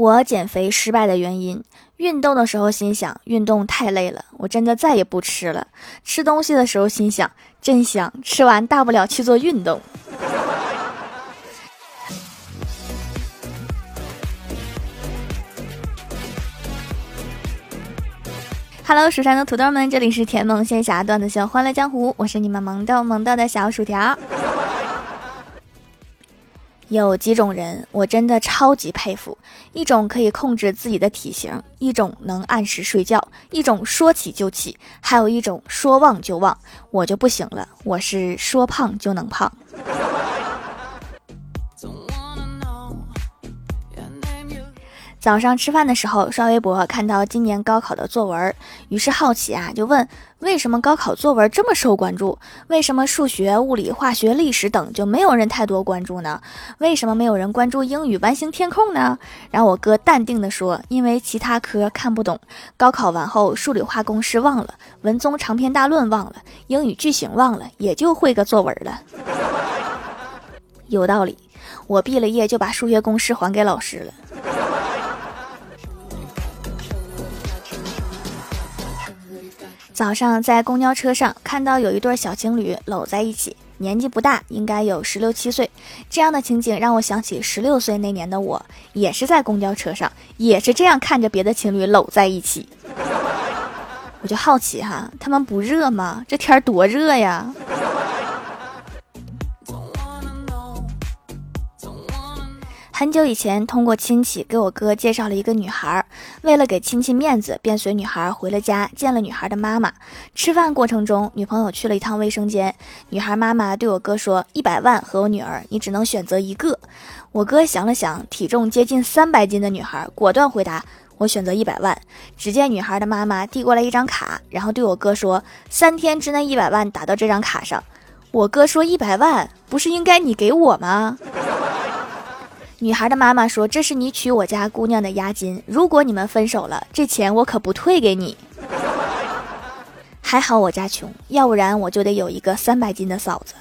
我减肥失败的原因：运动的时候心想运动太累了，我真的再也不吃了；吃东西的时候心想真香，吃完大不了去做运动。Hello，蜀山的土豆们，这里是甜萌仙侠段子秀《欢乐江湖》，我是你们萌豆萌豆的小薯条。有几种人，我真的超级佩服：一种可以控制自己的体型，一种能按时睡觉，一种说起就起，还有一种说忘就忘。我就不行了，我是说胖就能胖。早上吃饭的时候刷微博，看到今年高考的作文，于是好奇啊，就问为什么高考作文这么受关注？为什么数学、物理、化学、历史等就没有人太多关注呢？为什么没有人关注英语完形填空呢？然后我哥淡定的说，因为其他科看不懂，高考完后数理化公式忘了，文综长篇大论忘了，英语句型忘了，也就会个作文了。有道理，我毕了业就把数学公式还给老师了。早上在公交车上看到有一对小情侣搂在一起，年纪不大，应该有十六七岁。这样的情景让我想起十六岁那年的我，也是在公交车上，也是这样看着别的情侣搂在一起。我就好奇哈，他们不热吗？这天多热呀！很久以前，通过亲戚给我哥介绍了一个女孩，为了给亲戚面子，便随女孩回了家，见了女孩的妈妈。吃饭过程中，女朋友去了一趟卫生间，女孩妈妈对我哥说：“一百万和我女儿，你只能选择一个。”我哥想了想，体重接近三百斤的女孩，果断回答：“我选择一百万。”只见女孩的妈妈递过来一张卡，然后对我哥说：“三天之内一百万打到这张卡上。”我哥说：“一百万不是应该你给我吗？”女孩的妈妈说：“这是你娶我家姑娘的押金，如果你们分手了，这钱我可不退给你。”还好我家穷，要不然我就得有一个三百斤的嫂子。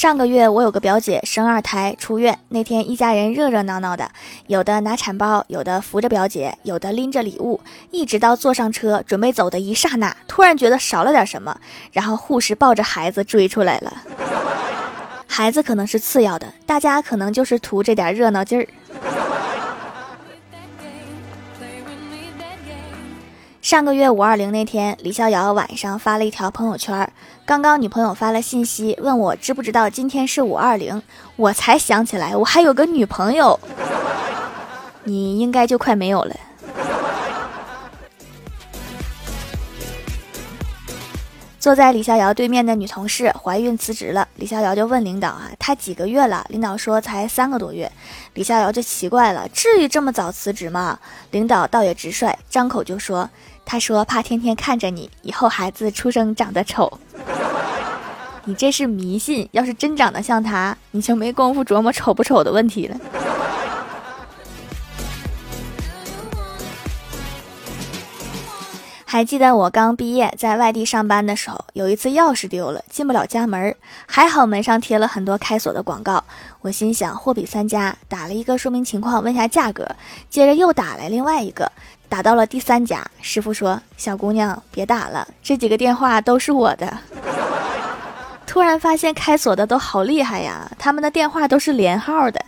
上个月我有个表姐生二胎出院，那天一家人热热闹闹的，有的拿产包，有的扶着表姐，有的拎着礼物，一直到坐上车准备走的一刹那，突然觉得少了点什么，然后护士抱着孩子追出来了。孩子可能是次要的，大家可能就是图这点热闹劲儿。上个月五二零那天，李逍遥晚上发了一条朋友圈。刚刚女朋友发了信息问我知不知道今天是五二零，我才想起来我还有个女朋友。你应该就快没有了。坐在李逍遥对面的女同事怀孕辞职了，李逍遥就问领导啊，她几个月了？领导说才三个多月。李逍遥就奇怪了，至于这么早辞职吗？领导倒也直率，张口就说，他说怕天天看着你，以后孩子出生长得丑。你这是迷信，要是真长得像他，你就没工夫琢磨丑不丑的问题了。还记得我刚毕业在外地上班的时候，有一次钥匙丢了，进不了家门，还好门上贴了很多开锁的广告。我心想货比三家，打了一个说明情况，问下价格，接着又打来另外一个，打到了第三家，师傅说：“小姑娘别打了，这几个电话都是我的。”突然发现开锁的都好厉害呀，他们的电话都是连号的。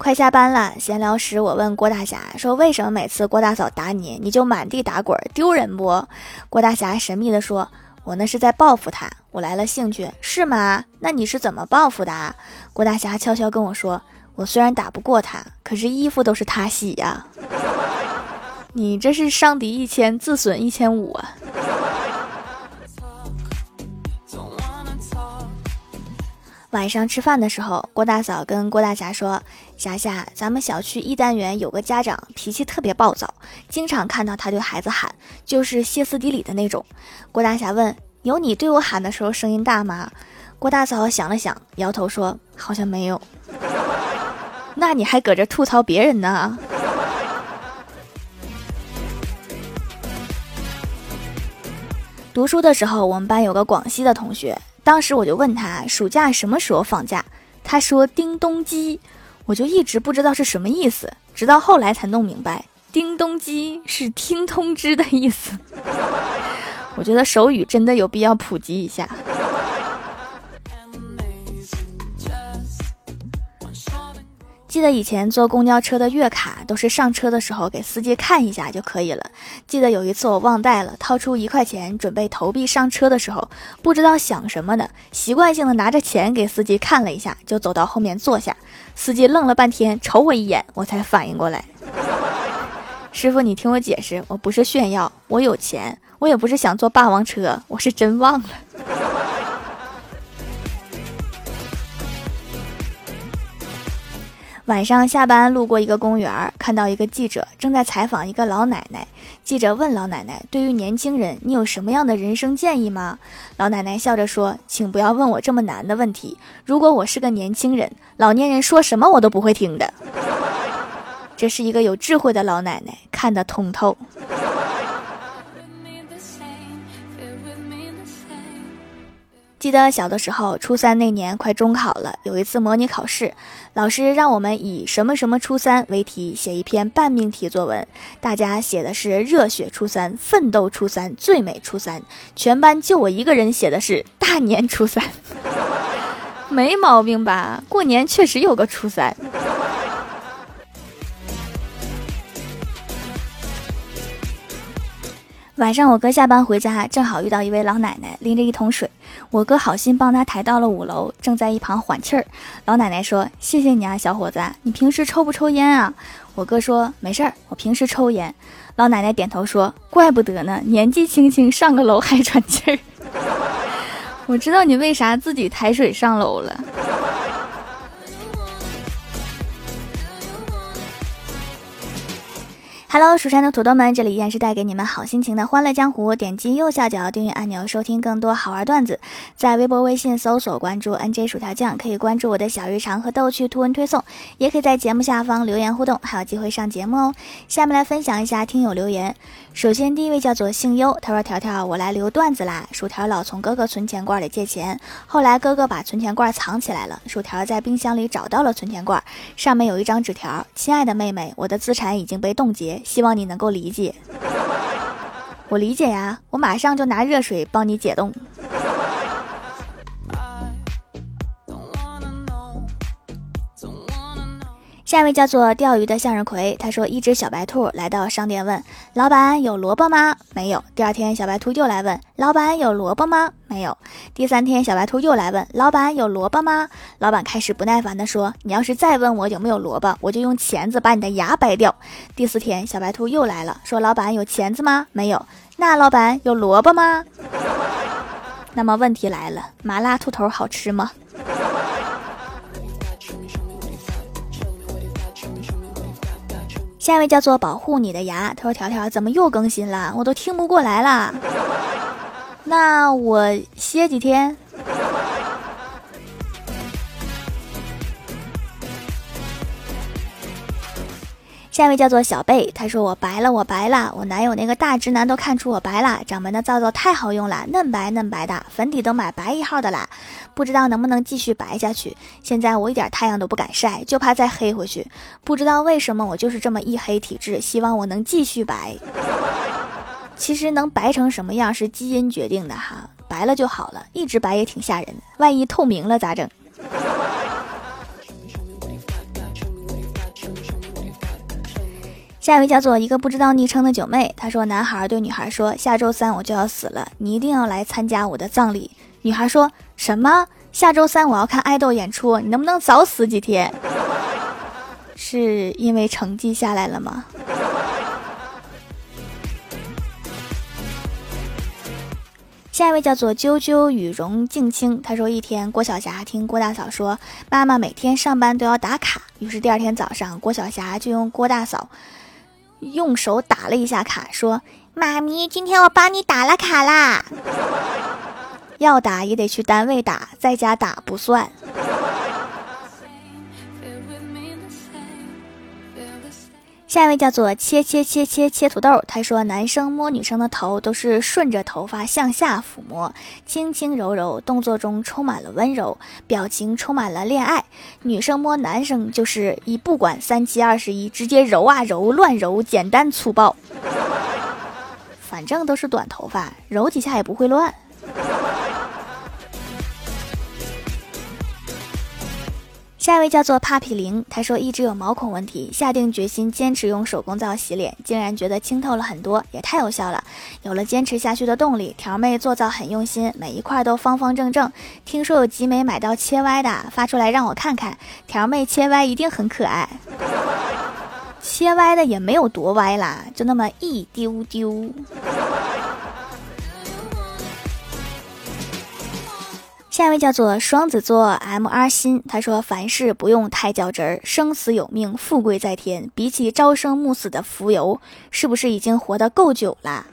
快下班了，闲聊时我问郭大侠说：“为什么每次郭大嫂打你，你就满地打滚，丢人不？”郭大侠神秘的说：“我那是在报复他，我来了兴趣，是吗？那你是怎么报复的？”郭大侠悄悄跟我说：“我虽然打不过他，可是衣服都是他洗呀。你这是伤敌一千，自损一千五啊！”晚上吃饭的时候，郭大嫂跟郭大侠说：“霞霞，咱们小区一单元有个家长脾气特别暴躁，经常看到他对孩子喊，就是歇斯底里的那种。”郭大侠问：“有你对我喊的时候声音大吗？”郭大嫂想了想，摇头说：“好像没有。”那你还搁这吐槽别人呢？读书的时候，我们班有个广西的同学，当时我就问他暑假什么时候放假，他说叮咚鸡，我就一直不知道是什么意思，直到后来才弄明白，叮咚鸡是听通知的意思。我觉得手语真的有必要普及一下。记得以前坐公交车的月卡都是上车的时候给司机看一下就可以了。记得有一次我忘带了，掏出一块钱准备投币上车的时候，不知道想什么呢，习惯性的拿着钱给司机看了一下，就走到后面坐下。司机愣了半天，瞅我一眼，我才反应过来。师傅，你听我解释，我不是炫耀，我有钱，我也不是想坐霸王车，我是真忘了。晚上下班路过一个公园，看到一个记者正在采访一个老奶奶。记者问老奶奶：“对于年轻人，你有什么样的人生建议吗？”老奶奶笑着说：“请不要问我这么难的问题。如果我是个年轻人，老年人说什么我都不会听的。”这是一个有智慧的老奶奶，看得通透。记得小的时候，初三那年快中考了，有一次模拟考试，老师让我们以“什么什么初三”为题写一篇半命题作文。大家写的是“热血初三”“奋斗初三”“最美初三”，全班就我一个人写的是“大年初三”。没毛病吧？过年确实有个初三。晚上我哥下班回家，正好遇到一位老奶奶拎着一桶水，我哥好心帮他抬到了五楼，正在一旁缓气儿。老奶奶说：“谢谢你啊，小伙子，你平时抽不抽烟啊？”我哥说：“没事儿，我平时抽烟。”老奶奶点头说：“怪不得呢，年纪轻轻上个楼还喘气儿。我知道你为啥自己抬水上楼了。”哈喽，蜀山的土豆们，这里依然是带给你们好心情的欢乐江湖。点击右下角订阅按钮，收听更多好玩段子。在微博、微信搜索关注 NJ 薯条酱，可以关注我的小日常和逗趣图文推送，也可以在节目下方留言互动，还有机会上节目哦。下面来分享一下听友留言。首先，第一位叫做姓优，他说：“条条，我来留段子啦。薯条老从哥哥存钱罐里借钱，后来哥哥把存钱罐藏起来了。薯条在冰箱里找到了存钱罐，上面有一张纸条：亲爱的妹妹，我的资产已经被冻结，希望你能够理解。我理解呀，我马上就拿热水帮你解冻。”下一位叫做钓鱼的向日葵，他说：“一只小白兔来到商店，问老板有萝卜吗？没有。第二天，小白兔又来问老板有萝卜吗？没有。第三天，小白兔又来问老板有萝卜吗？老板开始不耐烦地说：你要是再问我有没有萝卜，我就用钳子把你的牙掰掉。第四天，小白兔又来了，说老板有钳子吗？没有。那老板有萝卜吗？那么问题来了，麻辣兔头好吃吗？”下一位叫做保护你的牙，他说：“条条怎么又更新了？我都听不过来了。那我歇几天。”下一位叫做小贝，他说：“我白了，我白了，我男友那个大直男都看出我白了。掌门的皂皂太好用了，嫩白嫩白的，粉底都买白一号的啦。不知道能不能继续白下去？现在我一点太阳都不敢晒，就怕再黑回去。不知道为什么我就是这么一黑体质，希望我能继续白。其实能白成什么样是基因决定的哈，白了就好了，一直白也挺吓人的。万一透明了咋整？”下一位叫做一个不知道昵称的九妹，她说：“男孩对女孩说，下周三我就要死了，你一定要来参加我的葬礼。”女孩说什么？下周三我要看爱豆演出，你能不能早死几天？是因为成绩下来了吗？下一位叫做啾啾羽绒静清，他说一天郭晓霞听郭大嫂说，妈妈每天上班都要打卡，于是第二天早上郭晓霞就用郭大嫂。用手打了一下卡，说：“妈咪，今天我帮你打了卡啦。要打也得去单位打，在家打不算。”下一位叫做切切切切切土豆，他说男生摸女生的头都是顺着头发向下抚摸，轻轻柔柔，动作中充满了温柔，表情充满了恋爱；女生摸男生就是一不管三七二十一，直接揉啊揉，乱揉，简单粗暴。反正都是短头发，揉几下也不会乱。下一位叫做帕皮灵，他说一直有毛孔问题，下定决心坚持用手工皂洗脸，竟然觉得清透了很多，也太有效了，有了坚持下去的动力。条妹做皂很用心，每一块都方方正正。听说有集美买到切歪的，发出来让我看看。条妹切歪一定很可爱，切歪的也没有多歪啦，就那么一丢丢。下一位叫做双子座 M R 心，他说：“凡事不用太较真儿，生死有命，富贵在天。比起朝生暮死的浮游，是不是已经活得够久了？”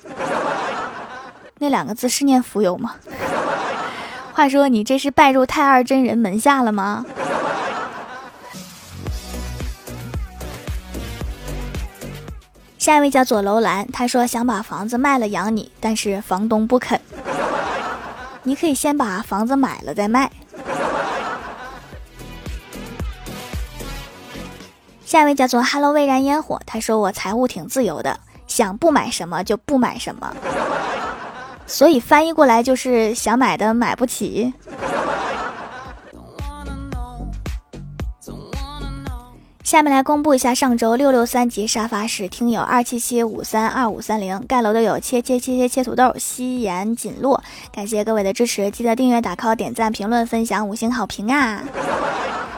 那两个字是念浮游吗？话说你这是拜入太二真人门下了吗？下一位叫做楼兰，他说想把房子卖了养你，但是房东不肯。你可以先把房子买了再卖。下一位叫做 “Hello 蔚然烟火”，他说我财务挺自由的，想不买什么就不买什么，所以翻译过来就是想买的买不起。下面来公布一下上周六六三级沙发是听友二七七五三二五三零盖楼的有切切切切切土豆夕颜锦落，感谢各位的支持，记得订阅、打 call、点赞、评论、分享、五星好评啊！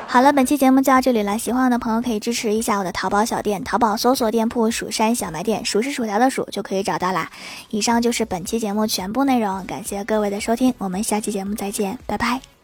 好了，本期节目就到这里了，喜欢我的朋友可以支持一下我的淘宝小店，淘宝搜索店铺“蜀山小卖店”，数是薯条的数就可以找到啦。以上就是本期节目全部内容，感谢各位的收听，我们下期节目再见，拜拜。